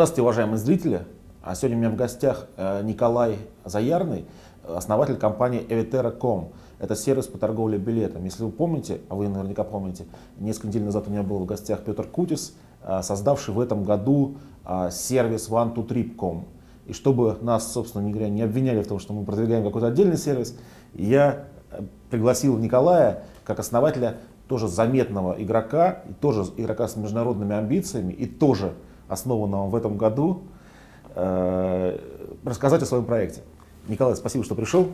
Здравствуйте, уважаемые зрители. А сегодня у меня в гостях э, Николай Заярный, основатель компании Evitera.com. Это сервис по торговле билетом. Если вы помните, а вы наверняка помните, несколько недель назад у меня был в гостях Петр Кутис, э, создавший в этом году э, сервис one2trip.com. И чтобы нас, собственно говоря, не обвиняли в том, что мы продвигаем какой-то отдельный сервис, я пригласил Николая как основателя тоже заметного игрока, и тоже игрока с международными амбициями, и тоже основанного в этом году, э, рассказать о своем проекте. Николай, спасибо, что пришел.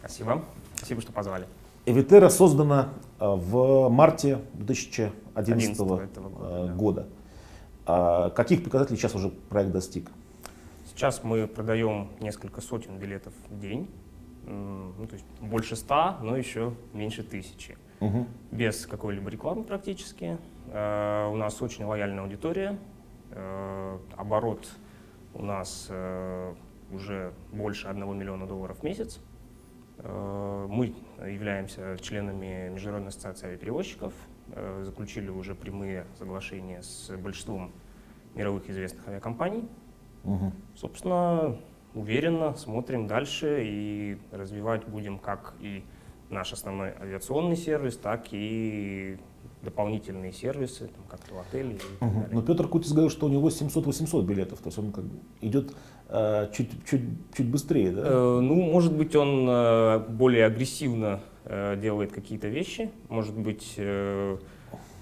Спасибо. Спасибо, что позвали. Эвитера создана э, в марте 2011 года. Э, года. А каких показателей сейчас уже проект достиг? Сейчас мы продаем несколько сотен билетов в день. Ну, то есть больше ста, но еще меньше тысячи. Угу. Без какой-либо рекламы практически. У нас очень лояльная аудитория. Э, оборот у нас э, уже больше 1 миллиона долларов в месяц. Э, мы являемся членами Международной ассоциации авиаперевозчиков, заключили уже прямые соглашения с большинством мировых известных авиакомпаний. Угу. Собственно, уверенно смотрим дальше и развивать будем как и наш основной авиационный сервис, так и дополнительные сервисы, там, как-то в отеле и так далее. Но Петр Кутис говорил, что у него 700-800 билетов, то есть он как бы идет э, чуть, чуть, чуть быстрее, да? Э, ну, может быть, он э, более агрессивно э, делает какие-то вещи, может быть, э,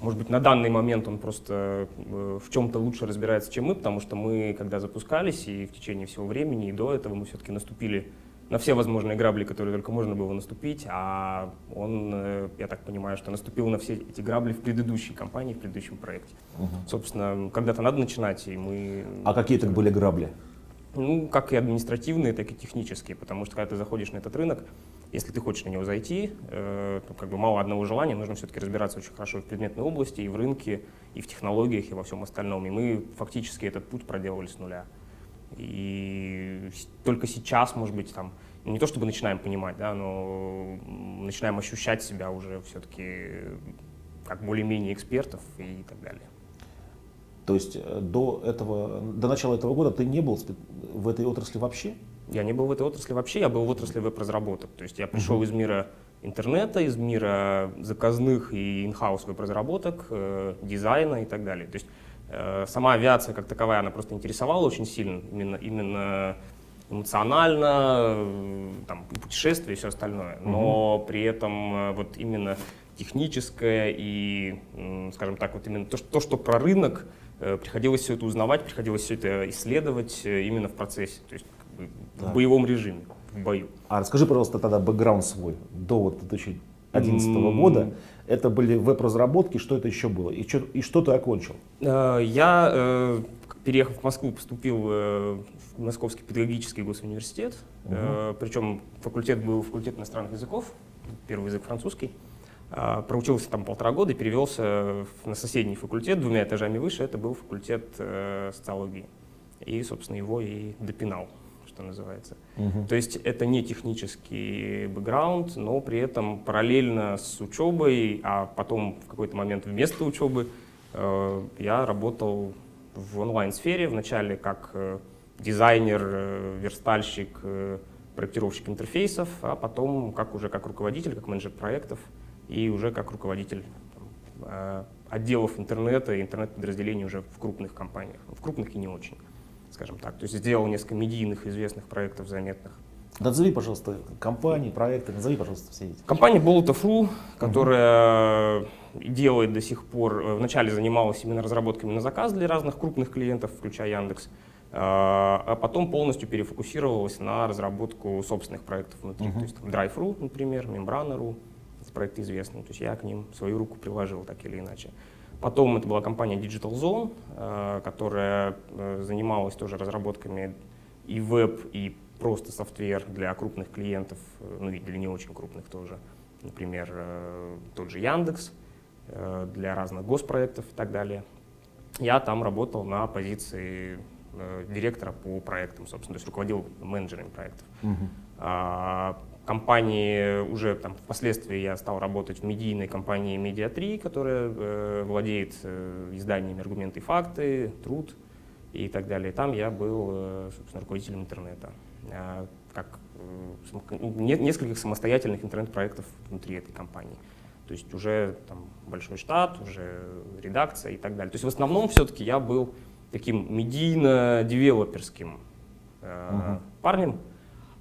может быть, на данный момент он просто э, в чем-то лучше разбирается, чем мы, потому что мы, когда запускались, и в течение всего времени, и до этого мы все-таки наступили на все возможные грабли, которые только можно было наступить, а он, э, я так понимаю, что наступил на все эти грабли в предыдущей компании, в предыдущем проекте. Угу. Собственно, когда-то надо начинать, и мы... А какие это были грабли? Ну, как и административные, так и технические, потому что когда ты заходишь на этот рынок, если ты хочешь на него зайти, э, то как бы мало одного желания, нужно все-таки разбираться очень хорошо в предметной области, и в рынке, и в технологиях, и во всем остальном. И мы фактически этот путь проделали с нуля. И только сейчас, может быть, там, не то чтобы начинаем понимать, да, но начинаем ощущать себя уже все-таки как более-менее экспертов и так далее. То есть э, до, этого, до начала этого года ты не был в этой отрасли вообще? Я не был в этой отрасли вообще, я был в отрасли веб-разработок. То есть я пришел uh-huh. из мира интернета, из мира заказных и инхаус веб-разработок, э, дизайна и так далее. То есть Э, сама авиация как таковая, она просто интересовала очень сильно, именно, именно эмоционально, э, там, путешествия и все остальное. Но угу. при этом э, вот именно техническое и, скажем так, вот именно то, что, то, что про рынок, приходилось все это узнавать, приходилось все это исследовать именно в процессе, то есть как бы, в боевом режиме, в бою. А расскажи, пожалуйста, тогда бэкграунд свой до вот 2011 mm. года. Это были веб-разработки, что это еще было? И что, и что ты окончил? Э, я, э, переехав в Москву, поступил э, в Московский педагогический госуниверситет. Угу. Причем факультет был факультет иностранных языков, первый язык французский. Проучился там полтора года и перевелся на соседний факультет, двумя этажами выше, это был факультет социологии. И, собственно, его и допинал что называется. Угу. То есть это не технический бэкграунд, но при этом параллельно с учебой, а потом в какой-то момент вместо учебы э, я работал в онлайн-сфере, вначале как э, дизайнер, э, верстальщик, э, проектировщик интерфейсов, а потом как уже как руководитель, как менеджер проектов и уже как руководитель там, э, отделов интернета и интернет-подразделений уже в крупных компаниях, в крупных и не очень скажем так. То есть сделал несколько медийных известных проектов заметных. Назови, пожалуйста, компании, проекты, назови, пожалуйста, все эти. Компания Bullet.ru, которая угу. делает до сих пор, э, вначале занималась именно разработками на заказ для разных крупных клиентов, включая Яндекс, э, а потом полностью перефокусировалась на разработку собственных проектов внутри. Угу. То есть Drive.ru, например, Membrana.ru, проекты известны. То есть я к ним свою руку приложил так или иначе. Потом это была компания Digital Zone, э, которая э, занималась тоже разработками и веб, и просто софтвер для крупных клиентов, э, ну и для не очень крупных тоже. Например, тот же Яндекс для разных госпроектов и так далее. Я там работал на позиции директора по проектам, собственно, то есть руководил менеджерами проектов. Uh-huh компании уже там впоследствии я стал работать в медийной компании Media3, которая э, владеет э, изданиями «Аргументы и факты», «Труд». и так далее. Там я был, э, собственно, руководителем интернета. А, как э, нескольких самостоятельных интернет-проектов внутри этой компании. То есть уже там большой штат, уже редакция и так далее. То есть в основном все-таки я был таким медийно-девелоперским э, uh-huh. парнем,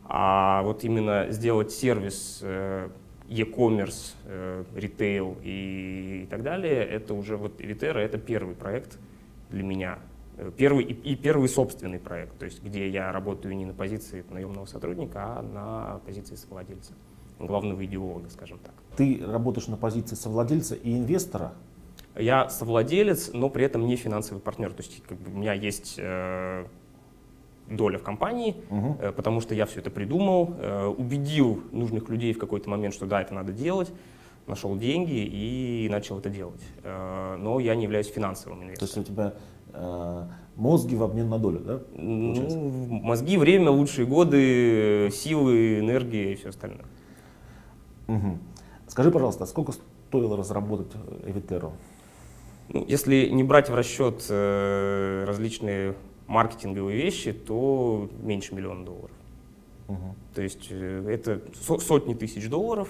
а вот именно сделать сервис э, e-commerce, э, ритейл и, и так далее, это уже вот Витера, это первый проект для меня. Э, первый и, и первый собственный проект, то есть где я работаю не на позиции наемного сотрудника, а на позиции совладельца, главного идеолога, скажем так. Ты работаешь на позиции совладельца и инвестора? Я совладелец, но при этом не финансовый партнер. То есть как бы, у меня есть э, доля в компании, угу. э, потому что я все это придумал, э, убедил нужных людей в какой-то момент, что да, это надо делать, нашел деньги и начал это делать. Э, но я не являюсь финансовым инвестором. То есть у тебя э, мозги в обмен на долю, да? Ну, мозги, время, лучшие годы, силы, энергия и все остальное. Угу. Скажи, пожалуйста, а сколько стоило разработать Эвитеру? Ну, если не брать в расчет э, различные маркетинговые вещи, то меньше миллиона долларов. Угу. То есть э, это сотни тысяч долларов,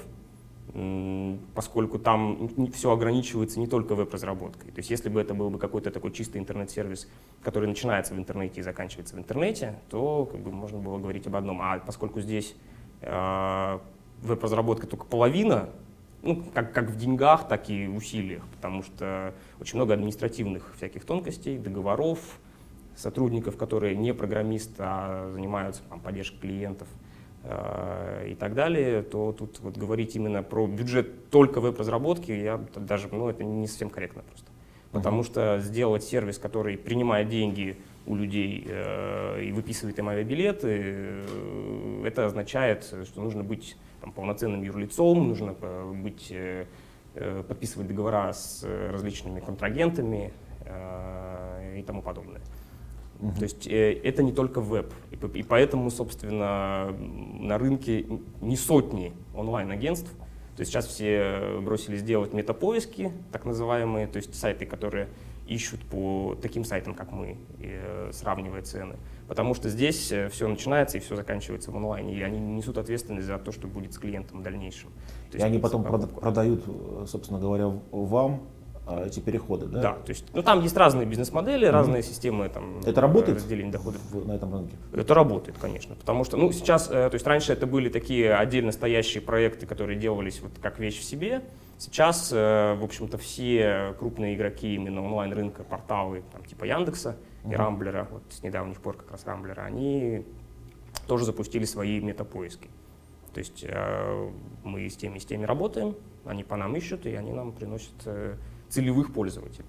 поскольку там все ограничивается не только веб-разработкой. То есть если бы это был бы какой-то такой чистый интернет-сервис, который начинается в интернете и заканчивается в интернете, то как бы можно было говорить об одном. А поскольку здесь э, веб-разработка только половина, ну, как, как в деньгах, так и в усилиях, потому что очень много административных всяких тонкостей, договоров, сотрудников, которые не программисты, а занимаются там, поддержкой клиентов э, и так далее, то тут вот говорить именно про бюджет только веб-разработки, я даже, ну, это не совсем корректно просто. Потому uh-huh. что сделать сервис, который принимает деньги у людей э, и выписывает им авиабилеты, э, это означает, что нужно быть там, полноценным юрлицом, нужно э, быть, э, э, подписывать договора с э, различными контрагентами э, и тому подобное. Угу. То есть э, это не только веб. И, и поэтому, собственно, на рынке не сотни онлайн-агентств. То есть сейчас все бросились делать метапоиски, так называемые, то есть сайты, которые ищут по таким сайтам, как мы, э, сравнивая цены. Потому что здесь э, все начинается и все заканчивается в онлайне, и они несут ответственность за то, что будет с клиентом в дальнейшем. То и они потом продают, собственно говоря, вам эти переходы, да? Да, то есть, ну там есть разные бизнес-модели, mm-hmm. разные системы там Это работает разделения доходов в, на этом рынке? Это работает, конечно, потому что, ну сейчас, э, то есть раньше это были такие отдельно стоящие проекты, которые делались вот как вещь в себе. Сейчас, э, в общем-то, все крупные игроки именно онлайн-рынка, порталы там, типа Яндекса mm-hmm. и Рамблера, вот с недавних пор как раз Рамблера, они тоже запустили свои метапоиски. То есть э, мы с теми, с теми работаем, они по нам ищут, и они нам приносят целевых пользователей,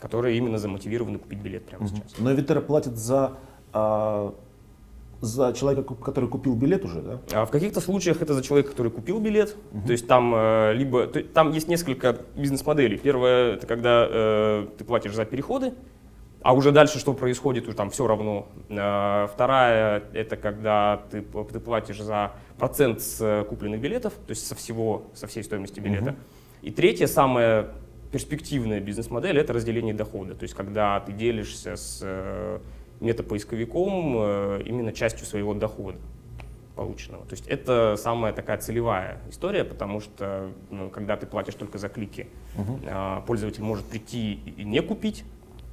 которые именно замотивированы купить билет прямо угу. сейчас. Но Витера платит за а, за человека, который купил билет уже, да? А в каких-то случаях это за человека, который купил билет. Uh-huh. То есть там э, либо то, там есть несколько бизнес-моделей. Первое это когда э, ты платишь за переходы, а уже дальше что происходит, уже там все равно. Э, вторая это когда ты, ты платишь за процент с купленных билетов, то есть со всего, со всей стоимости билета. Uh-huh. И третье, самое перспективная бизнес-модель — это разделение дохода. То есть когда ты делишься с э, метапоисковиком э, именно частью своего дохода полученного. То есть это самая такая целевая история, потому что ну, когда ты платишь только за клики, угу. пользователь может прийти и не купить,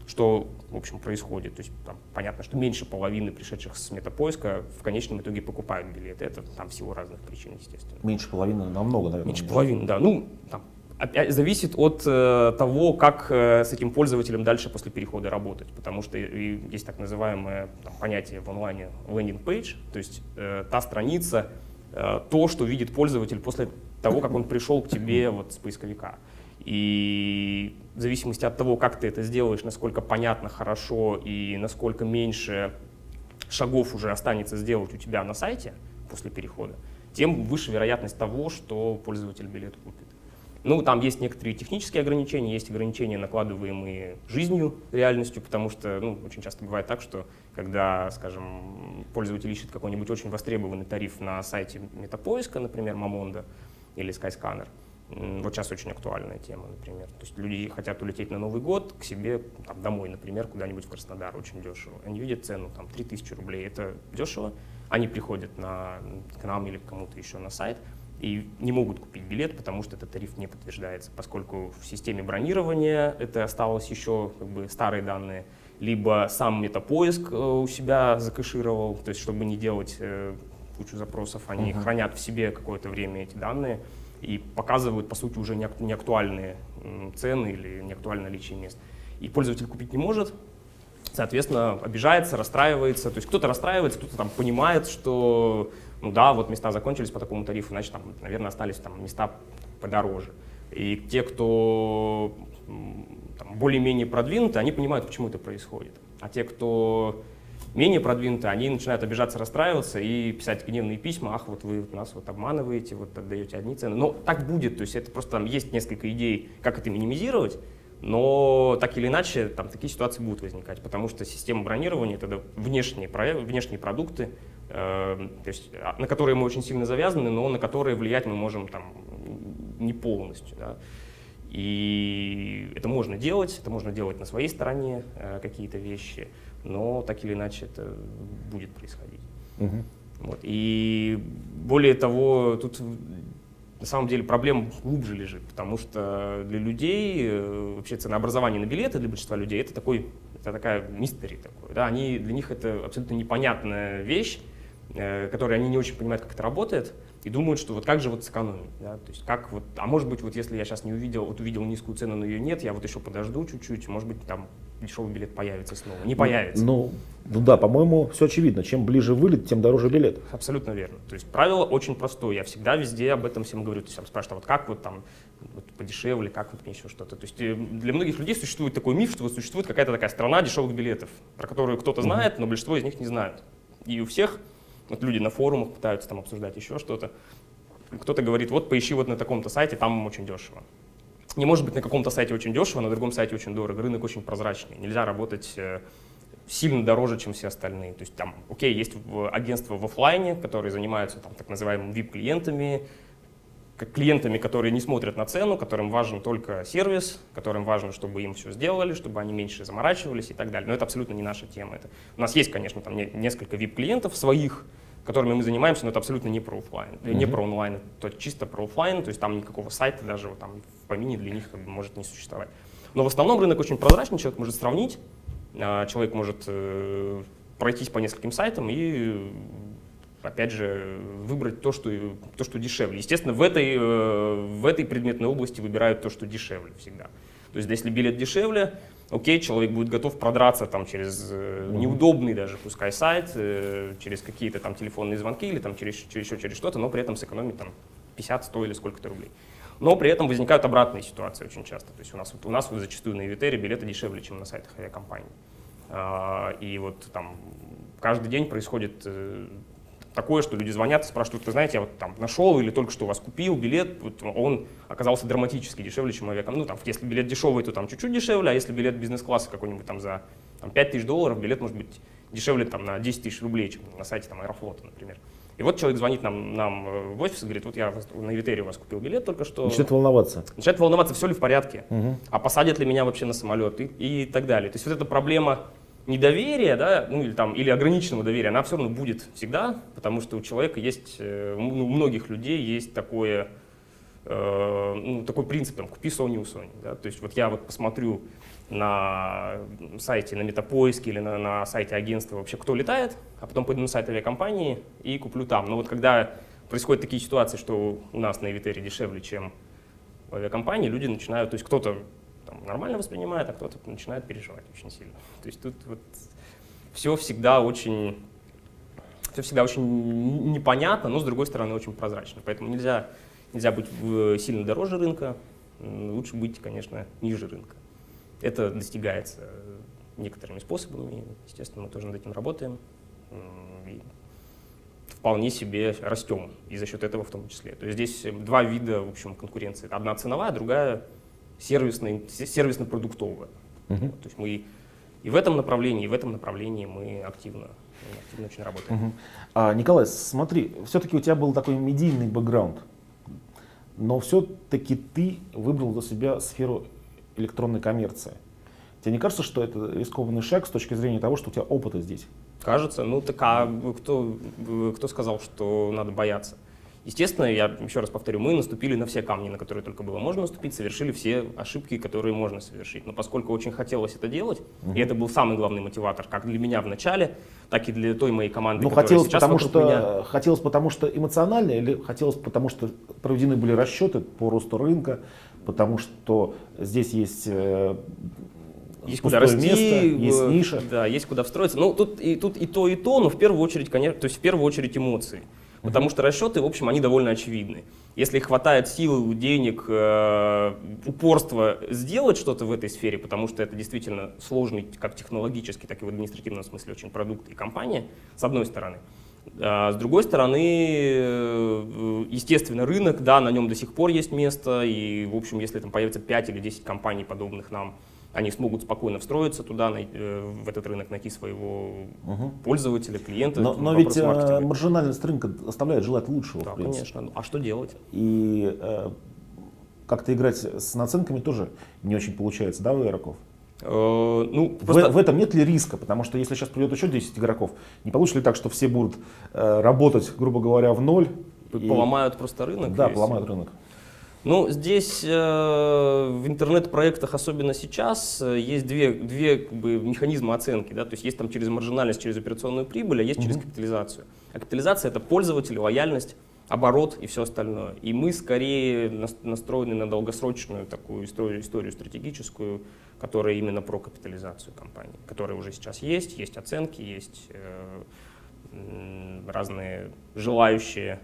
что, в общем, происходит. То есть там, понятно, что меньше половины пришедших с метапоиска в конечном итоге покупают билеты. Это там всего разных причин, естественно. Меньше половины намного, наверное. Меньше половины, да. Ну, там, опять зависит от э, того, как э, с этим пользователем дальше после перехода работать, потому что есть так называемое там, понятие в онлайне landing page, то есть э, та страница, э, то, что видит пользователь после того, как он пришел к тебе вот с поисковика. И в зависимости от того, как ты это сделаешь, насколько понятно, хорошо и насколько меньше шагов уже останется сделать у тебя на сайте после перехода, тем выше вероятность того, что пользователь билет купит. Ну, там есть некоторые технические ограничения, есть ограничения, накладываемые жизнью, реальностью, потому что ну, очень часто бывает так, что когда, скажем, пользователь ищет какой-нибудь очень востребованный тариф на сайте метапоиска, например, Мамонда или Skyscanner, Вот сейчас очень актуальная тема, например. То есть люди хотят улететь на Новый год к себе там, домой, например, куда-нибудь в Краснодар, очень дешево. Они видят цену, там, 3000 рублей, это дешево. Они приходят на, к нам или к кому-то еще на сайт и не могут купить билет, потому что этот тариф не подтверждается, поскольку в системе бронирования это осталось еще как бы старые данные, либо сам метапоиск э, у себя закэшировал, то есть чтобы не делать э, кучу запросов, они uh-huh. хранят в себе какое-то время эти данные, и показывают, по сути, уже неактуальные цены или неактуальное наличие мест. И пользователь купить не может, соответственно, обижается, расстраивается. То есть кто-то расстраивается, кто-то там понимает, что, ну да, вот места закончились по такому тарифу, значит, там, наверное, остались там места подороже. И те, кто более-менее продвинуты, они понимают, почему это происходит. А те, кто менее продвинутые, они начинают обижаться, расстраиваться и писать гневные письма, ах, вот вы нас вот обманываете, вот отдаете одни цены. Но так будет, то есть это просто там есть несколько идей, как это минимизировать, но так или иначе там такие ситуации будут возникать, потому что система бронирования — это внешние, внешние продукты, э, то есть, а, на которые мы очень сильно завязаны, но на которые влиять мы можем там, не полностью. Да. И это можно делать, это можно делать на своей стороне э, какие-то вещи но так или иначе это будет происходить. Угу. Вот. И более того, тут на самом деле проблема глубже лежит, потому что для людей э, вообще ценообразование на билеты для большинства людей это такой это такая мистери такой, да, они для них это абсолютно непонятная вещь, э, которой они не очень понимают, как это работает, и думают, что вот как же вот сэкономить, да, то есть как вот, а может быть вот если я сейчас не увидел, вот увидел низкую цену, но ее нет, я вот еще подожду чуть-чуть, может быть там дешевый билет появится снова. Не появится. Ну, ну да, по-моему, все очевидно. Чем ближе вылет, тем дороже билет. Абсолютно верно. То есть правило очень простое. Я всегда везде об этом всем говорю. То есть спрашивают, а вот как вот там вот подешевле, как вот мне еще что-то. То есть э, для многих людей существует такой миф, что вот существует какая-то такая страна дешевых билетов, про которую кто-то знает, но большинство из них не знают. И у всех, вот люди на форумах пытаются там обсуждать еще что-то, кто-то говорит, вот поищи вот на таком-то сайте, там очень дешево. Не может быть на каком-то сайте очень дешево, на другом сайте очень дорого. Рынок очень прозрачный. Нельзя работать э, сильно дороже, чем все остальные. То есть там, окей, есть агентства в офлайне, которые занимаются там, так называемыми VIP-клиентами, клиентами, которые не смотрят на цену, которым важен только сервис, которым важно, чтобы им все сделали, чтобы они меньше заморачивались и так далее. Но это абсолютно не наша тема. Это, у нас есть, конечно, там несколько VIP-клиентов своих, которыми мы занимаемся, но это абсолютно не про офлайн, mm-hmm. не про онлайн, это чисто про офлайн, то есть там никакого сайта даже вот, там в помине для них как бы, может не существовать. Но в основном рынок очень прозрачный, человек может сравнить, а, человек может э, пройтись по нескольким сайтам и опять же, выбрать то, что, то, что дешевле. Естественно, в этой, э, в этой предметной области выбирают то, что дешевле всегда. То есть, если билет дешевле, окей, человек будет готов продраться там через э, неудобный даже, пускай сайт, э, через какие-то там телефонные звонки или там через, через, еще через что-то, но при этом сэкономить там 50, 100 или сколько-то рублей. Но при этом возникают обратные ситуации очень часто. То есть у нас, вот, у нас вот зачастую на Евитере билеты дешевле, чем на сайтах авиакомпаний. А, и вот там каждый день происходит э, такое, что люди звонят и спрашивают, ты знаете, я вот там нашел или только что у вас купил билет, вот он оказался драматически дешевле, чем авиакомпания. Ну, там, если билет дешевый, то там чуть-чуть дешевле, а если билет бизнес-класса какой-нибудь там за там, 5 тысяч долларов, билет может быть дешевле там, на 10 тысяч рублей, чем на сайте там, Аэрофлота, например. И вот человек звонит нам, нам э, в офис и говорит, вот я на Евитере у вас купил билет только что. Начинает волноваться. Начинает волноваться, все ли в порядке, угу. а посадят ли меня вообще на самолет и, и так далее. То есть вот эта проблема недоверия, да, ну или, там, или ограниченного доверия, она все равно будет всегда, потому что у человека есть, э, ну, у многих людей есть такое, э, ну, такой принцип, там, купи Sony у Sony. Да? То есть вот я вот посмотрю на сайте, на метапоиске или на, на сайте агентства вообще, кто летает, а потом пойду на сайт авиакомпании и куплю там. Но вот когда происходят такие ситуации, что у нас на Эвитере дешевле, чем в авиакомпании, люди начинают, то есть кто-то там, нормально воспринимает, а кто-то начинает переживать очень сильно. То есть тут вот все всегда очень, все всегда очень непонятно, но с другой стороны очень прозрачно. Поэтому нельзя, нельзя быть сильно дороже рынка, лучше быть, конечно, ниже рынка. Это достигается некоторыми способами, естественно, мы тоже над этим работаем. И вполне себе растем, и за счет этого в том числе. То есть здесь два вида, в общем, конкуренции. Одна ценовая, другая сервисно-продуктовая. Угу. То есть мы и в этом направлении, и в этом направлении мы активно, активно очень работаем. Угу. А, Николай, смотри, все-таки у тебя был такой медийный бэкграунд. но все-таки ты выбрал для себя сферу электронной коммерции. Тебе не кажется, что это рискованный шаг с точки зрения того, что у тебя опыта здесь? Кажется. Ну так а кто, кто сказал, что надо бояться? Естественно, я еще раз повторю, мы наступили на все камни, на которые только было можно наступить, совершили все ошибки, которые можно совершить. Но поскольку очень хотелось это делать, угу. и это был самый главный мотиватор, как для меня в начале, так и для той моей команды, ну, которая хотелось сейчас потому что, меня. Хотелось потому что эмоционально или хотелось потому что проведены были расчеты по росту рынка, потому что здесь есть э, есть куда расти, место, есть ниша. Да, есть куда встроиться. Ну, тут и, тут и то, и то, но в первую очередь, конечно, то есть в первую очередь эмоции. Потому что расчеты, в общем, они довольно очевидны. Если хватает сил, денег, э, упорства сделать что-то в этой сфере, потому что это действительно сложный как технологически, так и в административном смысле очень продукт и компания, с одной стороны. А с другой стороны, э, естественно, рынок, да, на нем до сих пор есть место, и, в общем, если там появится 5 или 10 компаний, подобных нам, они смогут спокойно встроиться туда, э, в этот рынок, найти своего угу. пользователя, клиента. Но, но ведь маркетинга. маржинальность рынка оставляет желать лучшего. Да, конечно. А что делать? И э, как-то играть с наценками тоже не очень получается, да, у игроков? Э, ну, просто... в, в этом нет ли риска? Потому что если сейчас придет еще 10 игроков, не получится ли так, что все будут э, работать, грубо говоря, в ноль? Поломают и... просто рынок? Да, поломают рынок. Ну, здесь э, в интернет-проектах, особенно сейчас, э, есть две, две как бы, механизма оценки. Да? То есть есть там через маржинальность, через операционную прибыль, а есть через капитализацию. А капитализация — это пользователь, лояльность, оборот и все остальное. И мы скорее настроены на долгосрочную такую историю, историю стратегическую, которая именно про капитализацию компании, которая уже сейчас есть, есть оценки, есть э, разные желающие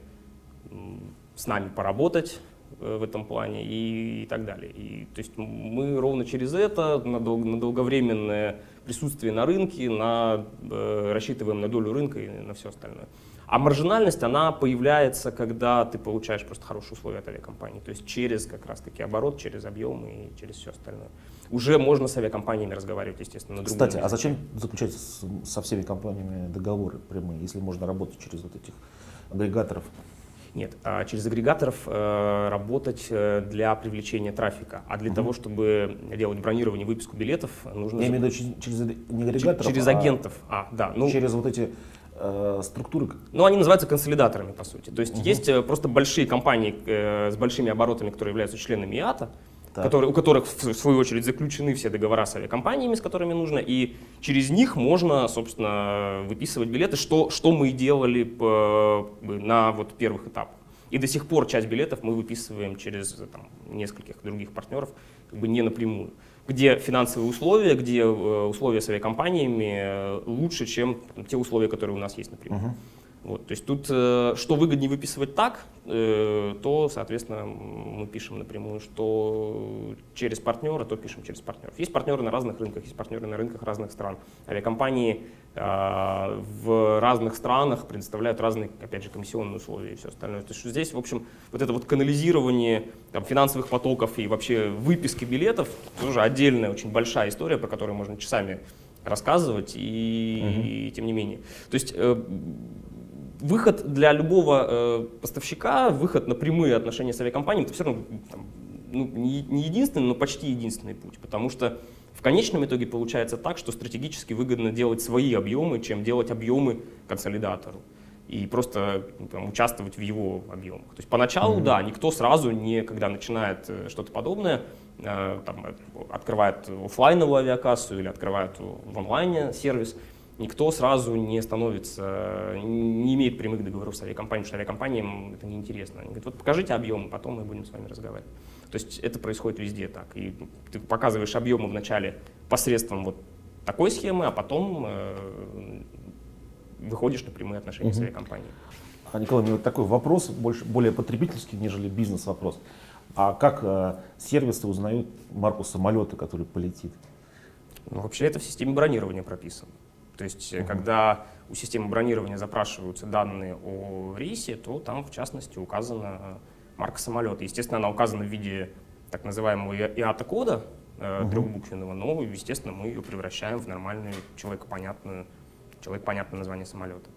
с нами поработать, в этом плане и, и так далее. И, то есть мы ровно через это, на, дол, на долговременное присутствие на рынке, на, э, рассчитываем на долю рынка и на все остальное. А маржинальность, она появляется, когда ты получаешь просто хорошие условия от авиакомпании. То есть через как раз-таки оборот, через объем и через все остальное. Уже можно с авиакомпаниями разговаривать, естественно, на Кстати, а зачем заключать со всеми компаниями договоры прямые, если можно работать через вот этих агрегаторов? Нет, а через агрегаторов э, работать э, для привлечения трафика. А для угу. того, чтобы делать бронирование, выписку билетов, нужно... Я имею в виду через, не агрегаторов, Через а агентов. А, да. Ну, через вот эти э, структуры? Ну, они называются консолидаторами, по сути. То есть угу. есть э, просто большие компании э, с большими оборотами, которые являются членами ИАТа, которые, у которых, в свою очередь, заключены все договора с авиакомпаниями, с которыми нужно, и через них можно, собственно, выписывать билеты, что, что мы делали по, на вот первых этапах. И до сих пор часть билетов мы выписываем через там, нескольких других партнеров, как бы не напрямую где финансовые условия, где э, условия с авиакомпаниями э, лучше, чем те условия, которые у нас есть например. Uh-huh. Вот, то есть тут, э, что выгоднее выписывать так, э, то, соответственно, мы пишем напрямую, что через партнера, то пишем через партнеров. Есть партнеры на разных рынках, есть партнеры на рынках разных стран. Авиакомпании э, в разных странах предоставляют разные, опять же, комиссионные условия и все остальное. То есть здесь, в общем, вот это вот канализирование там, финансовых потоков и вообще выписки билетов, тоже отдельная, очень большая история, про которую можно часами рассказывать, и, угу. и тем не менее. То есть выход для любого э, поставщика, выход на прямые отношения с авиакомпанией, это все равно там, ну, не, не единственный, но почти единственный путь, потому что в конечном итоге получается так, что стратегически выгодно делать свои объемы, чем делать объемы консолидатору и просто ну, там, участвовать в его объемах. То есть поначалу, mm-hmm. да, никто сразу не, когда начинает э, что-то подобное, э, там, э, открывает офлайновую авиакассу или открывает в онлайне сервис, никто сразу не становится, не имеет прямых договоров с авиакомпанией, потому что авиакомпаниям это неинтересно. Они говорят, вот покажите объемы, потом мы будем с вами разговаривать. То есть это происходит везде так. И ты показываешь объемы вначале посредством вот такой схемы, а потом э, выходишь на прямые отношения угу. с авиакомпанией. А, Николай, у меня вот такой вопрос, больше, более потребительский, нежели бизнес-вопрос. А как э, сервисы узнают марку самолета, который полетит? Ну, вообще это в системе бронирования прописано. То есть, угу. когда у системы бронирования запрашиваются данные о рейсе, то там, в частности, указана марка самолета. Естественно, она указана в виде так называемого ИАТа-кода э, угу. трехбуквенного, но, естественно, мы ее превращаем в нормальную, человекопонятную, человек понятное название самолета.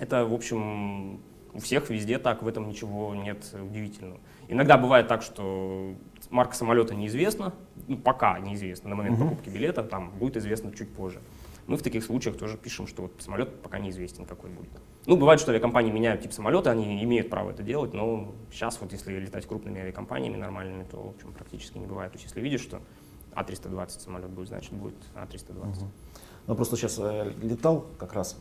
Это, в общем, У всех везде так, в этом ничего нет удивительного. Иногда бывает так, что марка самолета неизвестна, ну, пока неизвестна, на момент покупки билета, там будет известно чуть позже. Мы в таких случаях тоже пишем, что вот самолет пока неизвестен, какой будет. Ну, бывает, что авиакомпании меняют тип самолета, они имеют право это делать, но сейчас вот если летать крупными авиакомпаниями нормальными, то, в общем, практически не бывает. То есть если видишь, что А320 самолет будет, значит будет А320. Угу. Ну, просто сейчас э, летал как раз,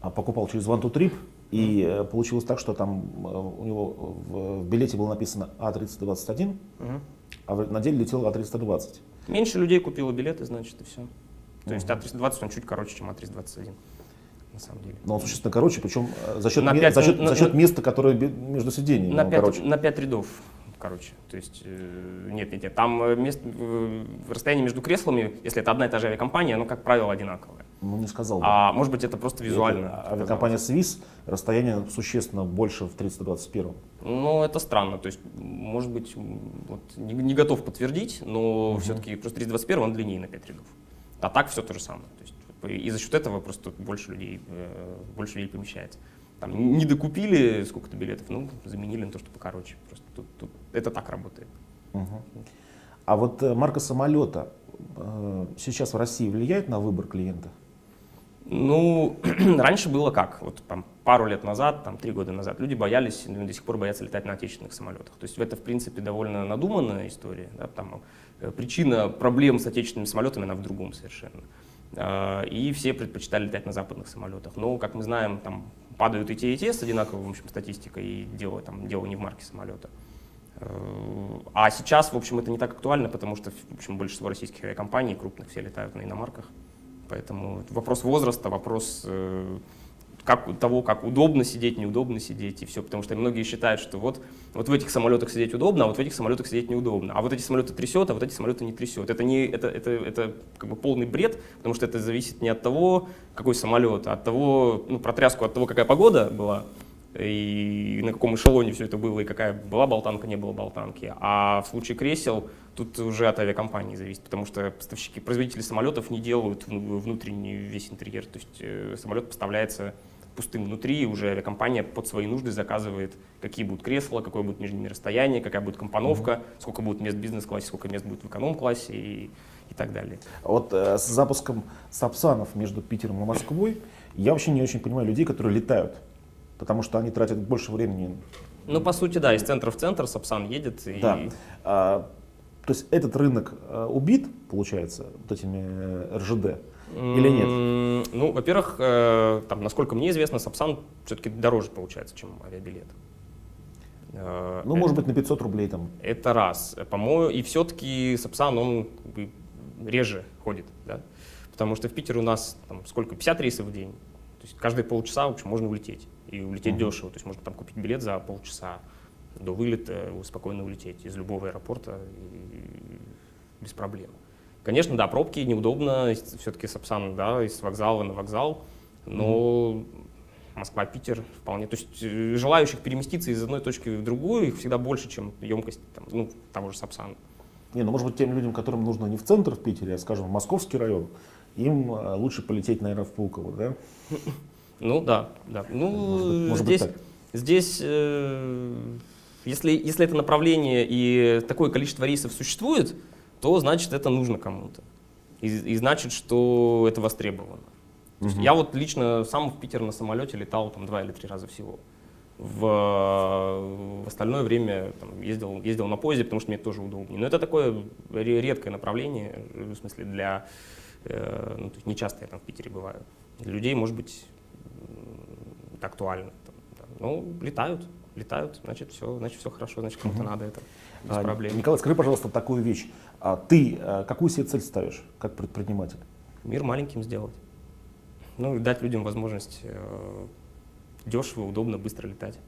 а, покупал через One to Trip, и э, получилось так, что там э, у него в, в билете было написано А321, угу. а на деле летел А320. Меньше людей купило билеты, значит, и все. То есть А320 он чуть короче, чем А321 на самом деле. Но он существенно короче, причем э, за счет, на 5, за счет, на, за счет места, которое между сиденьями. На 5, короче. на 5 рядов, короче. То есть, э, нет, нет, нет. Там э, мест, расстояние между креслами, если это одна и та же авиакомпания, оно, как правило, одинаковое. Ну, не сказал бы. А может быть, это просто визуально. Это, авиакомпания Swiss, расстояние существенно больше в 321. Ну, это странно. То есть, может быть, вот, не, не готов подтвердить, но угу. все-таки просто 321 он длиннее на 5 рядов. А так все то же самое. То есть, и за счет этого просто больше людей, э, больше людей помещается. Там не докупили сколько-то билетов, ну, заменили на то, что покороче. Просто тут, тут это так работает. Угу. А вот э, марка самолета э, сейчас в России влияет на выбор клиента? Ну, раньше было как? Вот там, пару лет назад, там, три года назад, люди боялись, до сих пор боятся летать на отечественных самолетах. То есть это, в принципе, довольно надуманная история. Да? Там, причина проблем с отечественными самолетами, она в другом совершенно. А, и все предпочитали летать на западных самолетах. Но, как мы знаем, там падают и те, и те с одинаковой в общем, статистикой, и дело, там, дело не в марке самолета. Э, а сейчас, в общем, это не так актуально, потому что, в общем, большинство российских авиакомпаний крупных все летают на иномарках. Поэтому вопрос возраста, вопрос э, как, того, как удобно сидеть, неудобно сидеть и все. Потому что многие считают, что вот, вот в этих самолетах сидеть удобно, а вот в этих самолетах сидеть неудобно. А вот эти самолеты трясет, а вот эти самолеты не трясет. Это, не, это, это, это как бы полный бред, потому что это зависит не от того, какой самолет, а от того, ну, протряску от того, какая погода была, и на каком эшелоне все это было, и какая была болтанка, не было болтанки. А в случае кресел тут уже от авиакомпании зависит, потому что поставщики, производители самолетов не делают внутренний весь интерьер. То есть э, самолет поставляется пустым внутри, уже авиакомпания под свои нужды заказывает, какие будут кресла, какое будет между ними расстояние, какая будет компоновка, mm-hmm. сколько будет мест в бизнес-классе, сколько мест будет в эконом-классе и, и так далее. Вот э, с запуском Сапсанов между Питером и Москвой я вообще не очень понимаю людей, которые летают, потому что они тратят больше времени. Ну, по сути, да, из центра в центр Сапсан едет. И... Да. А, то есть этот рынок а, убит, получается, вот этими э, РЖД. Или нет? Ну, во-первых, э, там, насколько мне известно, Сапсан все-таки дороже получается, чем авиабилет. Э, ну, это, может быть, на 500 рублей там. Это раз. По-моему, и все-таки Сапсан, он реже ходит, да? Потому что в Питере у нас там, сколько, 50 рейсов в день. Есть каждые полчаса, в общем, можно улететь. И улететь uh-huh. дешево. То есть можно там купить билет за полчаса до вылета, спокойно улететь из любого аэропорта и без проблем. Конечно, да, пробки неудобно, все-таки Сапсан, да, из вокзала на вокзал, но Москва-Питер вполне. То есть э, желающих переместиться из одной точки в другую их всегда больше, чем емкость там, ну, того же Сапсана. Не, ну может быть тем людям, которым нужно не в центр в Питере, а, скажем, в московский район, им э, лучше полететь, наверное, в Пулково, да? Ну да, да. Ну, может, может здесь, здесь э, если, если это направление и такое количество рейсов существует, то значит это нужно кому-то. И, и значит, что это востребовано. Угу. Я вот лично сам в Питер на самолете летал там два или три раза всего. В, в остальное время там, ездил, ездил на поезде, потому что мне тоже удобнее. Но это такое редкое направление, в смысле для, э, ну, то есть не часто я там в Питере бываю. Для людей, может быть, это актуально. Там, да. Ну, летают, летают, значит все, значит все хорошо, значит кому-то угу. надо это без а, проблем. Николай, скажи, пожалуйста, такую вещь. А ты а, какую себе цель ставишь, как предприниматель? Мир маленьким сделать. Ну, дать людям возможность э, дешево, удобно, быстро летать.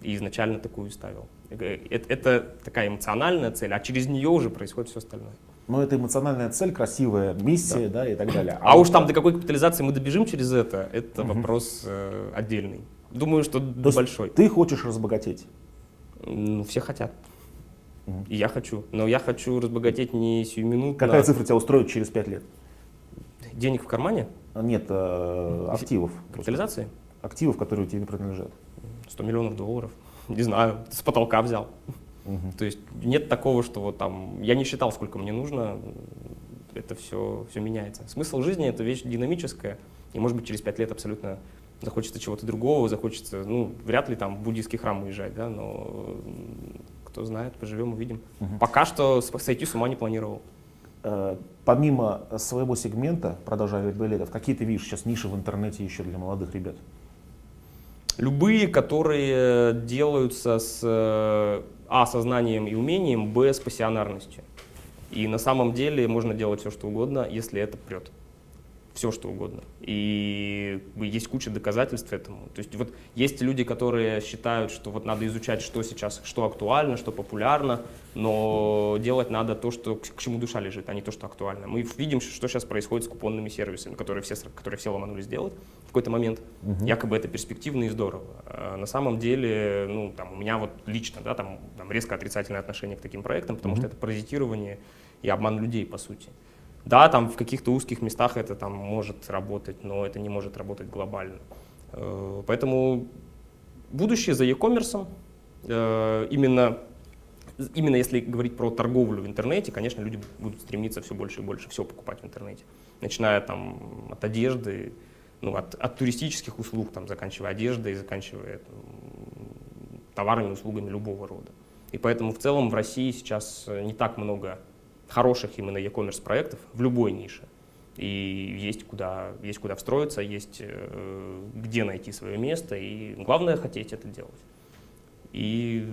И изначально такую ставил. Это, это такая эмоциональная цель, а через нее уже происходит все остальное. Но это эмоциональная цель, красивая миссия, да, да и так далее. А, а уж там до какой капитализации мы добежим через это, это угу. вопрос э, отдельный. Думаю, что То большой. Ты хочешь разбогатеть? Ну, все хотят. И я хочу. Но я хочу разбогатеть не сиюминутно. Какая цифра тебя устроит через 5 лет? Денег в кармане? Нет, э, активов. Капитализации? Активов, которые тебе принадлежат. 100 миллионов долларов. Не знаю, с потолка взял. Угу. То есть нет такого, что вот там, я не считал, сколько мне нужно, это все, все меняется. Смысл жизни — это вещь динамическая, и может быть через пять лет абсолютно захочется чего-то другого, захочется, ну, вряд ли там в буддийский храм уезжать, да, но кто знает, поживем, увидим. Угу. Пока что сойти с ума не планировал. Э, помимо своего сегмента продажи авиабилетов, какие ты видишь сейчас ниши в интернете еще для молодых ребят? Любые, которые делаются с а, сознанием и умением, б, с пассионарностью. И на самом деле можно делать все, что угодно, если это прет все что угодно. И есть куча доказательств этому. То есть вот есть люди, которые считают, что вот надо изучать, что сейчас, что актуально, что популярно, но делать надо то, что, к чему душа лежит, а не то, что актуально. Мы видим, что сейчас происходит с купонными сервисами, которые все, которые все ломанули сделать в какой-то момент. Угу. Якобы это перспективно и здорово. А на самом деле, ну, там, у меня вот лично, да, там, там резко отрицательное отношение к таким проектам, потому угу. что это паразитирование и обман людей, по сути. Да, там в каких-то узких местах это там может работать, но это не может работать глобально. Э, поэтому будущее за e-commerce. Э, именно, именно если говорить про торговлю в интернете, конечно, люди будут стремиться все больше и больше все покупать в интернете. Начиная там от одежды, ну, от, от туристических услуг, там, заканчивая одеждой, заканчивая там, товарами, услугами любого рода. И поэтому в целом в России сейчас не так много хороших именно e-commerce проектов в любой нише. И есть куда, есть куда встроиться, есть э, где найти свое место, и главное хотеть это делать. И,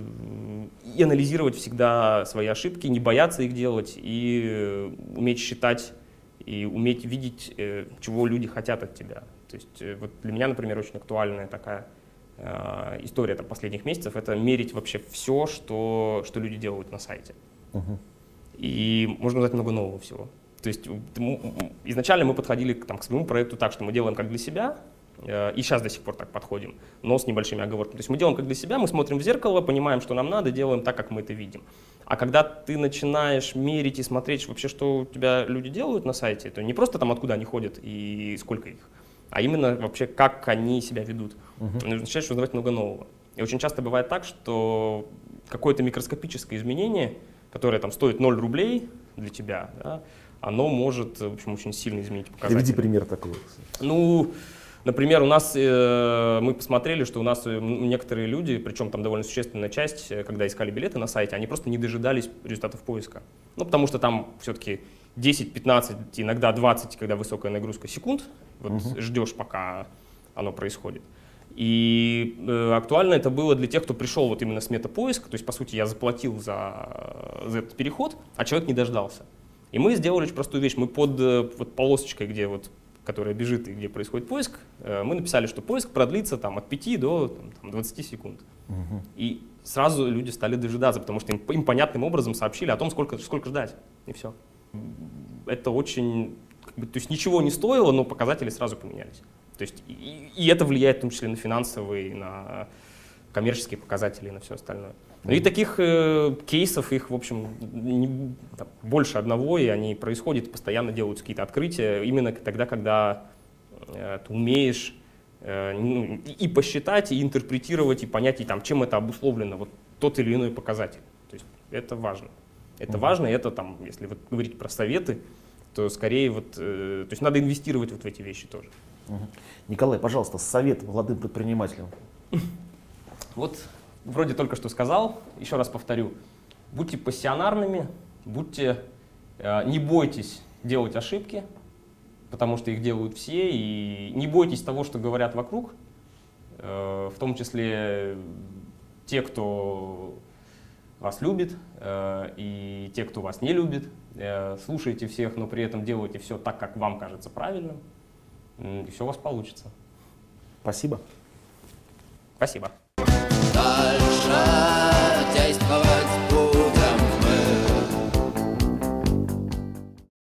и анализировать всегда свои ошибки, не бояться их делать, и уметь считать, и уметь видеть, э, чего люди хотят от тебя. То есть э, вот для меня, например, очень актуальная такая история там, последних месяцев — это мерить вообще все, что, что люди делают на сайте. Uh-huh и можно узнать много нового всего. То есть изначально мы подходили там, к своему проекту так, что мы делаем как для себя, э, и сейчас до сих пор так подходим, но с небольшими оговорками. То есть мы делаем как для себя, мы смотрим в зеркало, понимаем, что нам надо, делаем так, как мы это видим. А когда ты начинаешь мерить и смотреть вообще, что у тебя люди делают на сайте, то не просто там, откуда они ходят и сколько их, а именно вообще, как они себя ведут. Uh-huh. Начинаешь узнавать много нового. И очень часто бывает так, что какое-то микроскопическое изменение — которое там стоит 0 рублей для тебя, да, оно может, в общем, очень сильно изменить показатели. Приведи пример такой. Ну, например, у нас, э, мы посмотрели, что у нас э, некоторые люди, причем там довольно существенная часть, э, когда искали билеты на сайте, они просто не дожидались результатов поиска. Ну, потому что там все-таки 10, 15, иногда 20, когда высокая нагрузка секунд, вот угу. ждешь, пока оно происходит. И э, актуально это было для тех, кто пришел вот именно с метапоиска, то есть, по сути, я заплатил за, за этот переход, а человек не дождался. И мы сделали очень простую вещь. Мы под э, вот, полосочкой, где вот, которая бежит и где происходит поиск, э, мы написали, что поиск продлится там, от 5 до там, 20 секунд. Угу. И сразу люди стали дожидаться, потому что им, им понятным образом сообщили о том, сколько, сколько ждать. И все. Это очень... Как бы, то есть ничего не стоило, но показатели сразу поменялись. То есть и, и это влияет в том числе на финансовые, на коммерческие показатели и на все остальное. Ну и таких э, кейсов, их, в общем, не, там, больше одного, и они происходят, постоянно делаются какие-то открытия, именно тогда, когда э, ты умеешь э, ну, и, и посчитать, и интерпретировать, и понять, и, там, чем это обусловлено, вот тот или иной показатель. То есть это важно. Это mm-hmm. важно, и это там, если вот говорить про советы, то скорее вот, э, то есть надо инвестировать вот в эти вещи тоже. Николай, пожалуйста, совет молодым предпринимателям. Вот вроде только что сказал, еще раз повторю. Будьте пассионарными, будьте, э, не бойтесь делать ошибки, потому что их делают все, и не бойтесь того, что говорят вокруг, э, в том числе те, кто вас любит, э, и те, кто вас не любит. Слушайте всех, но при этом делайте все так, как вам кажется правильным и все у вас получится. Спасибо. Спасибо. Дальше.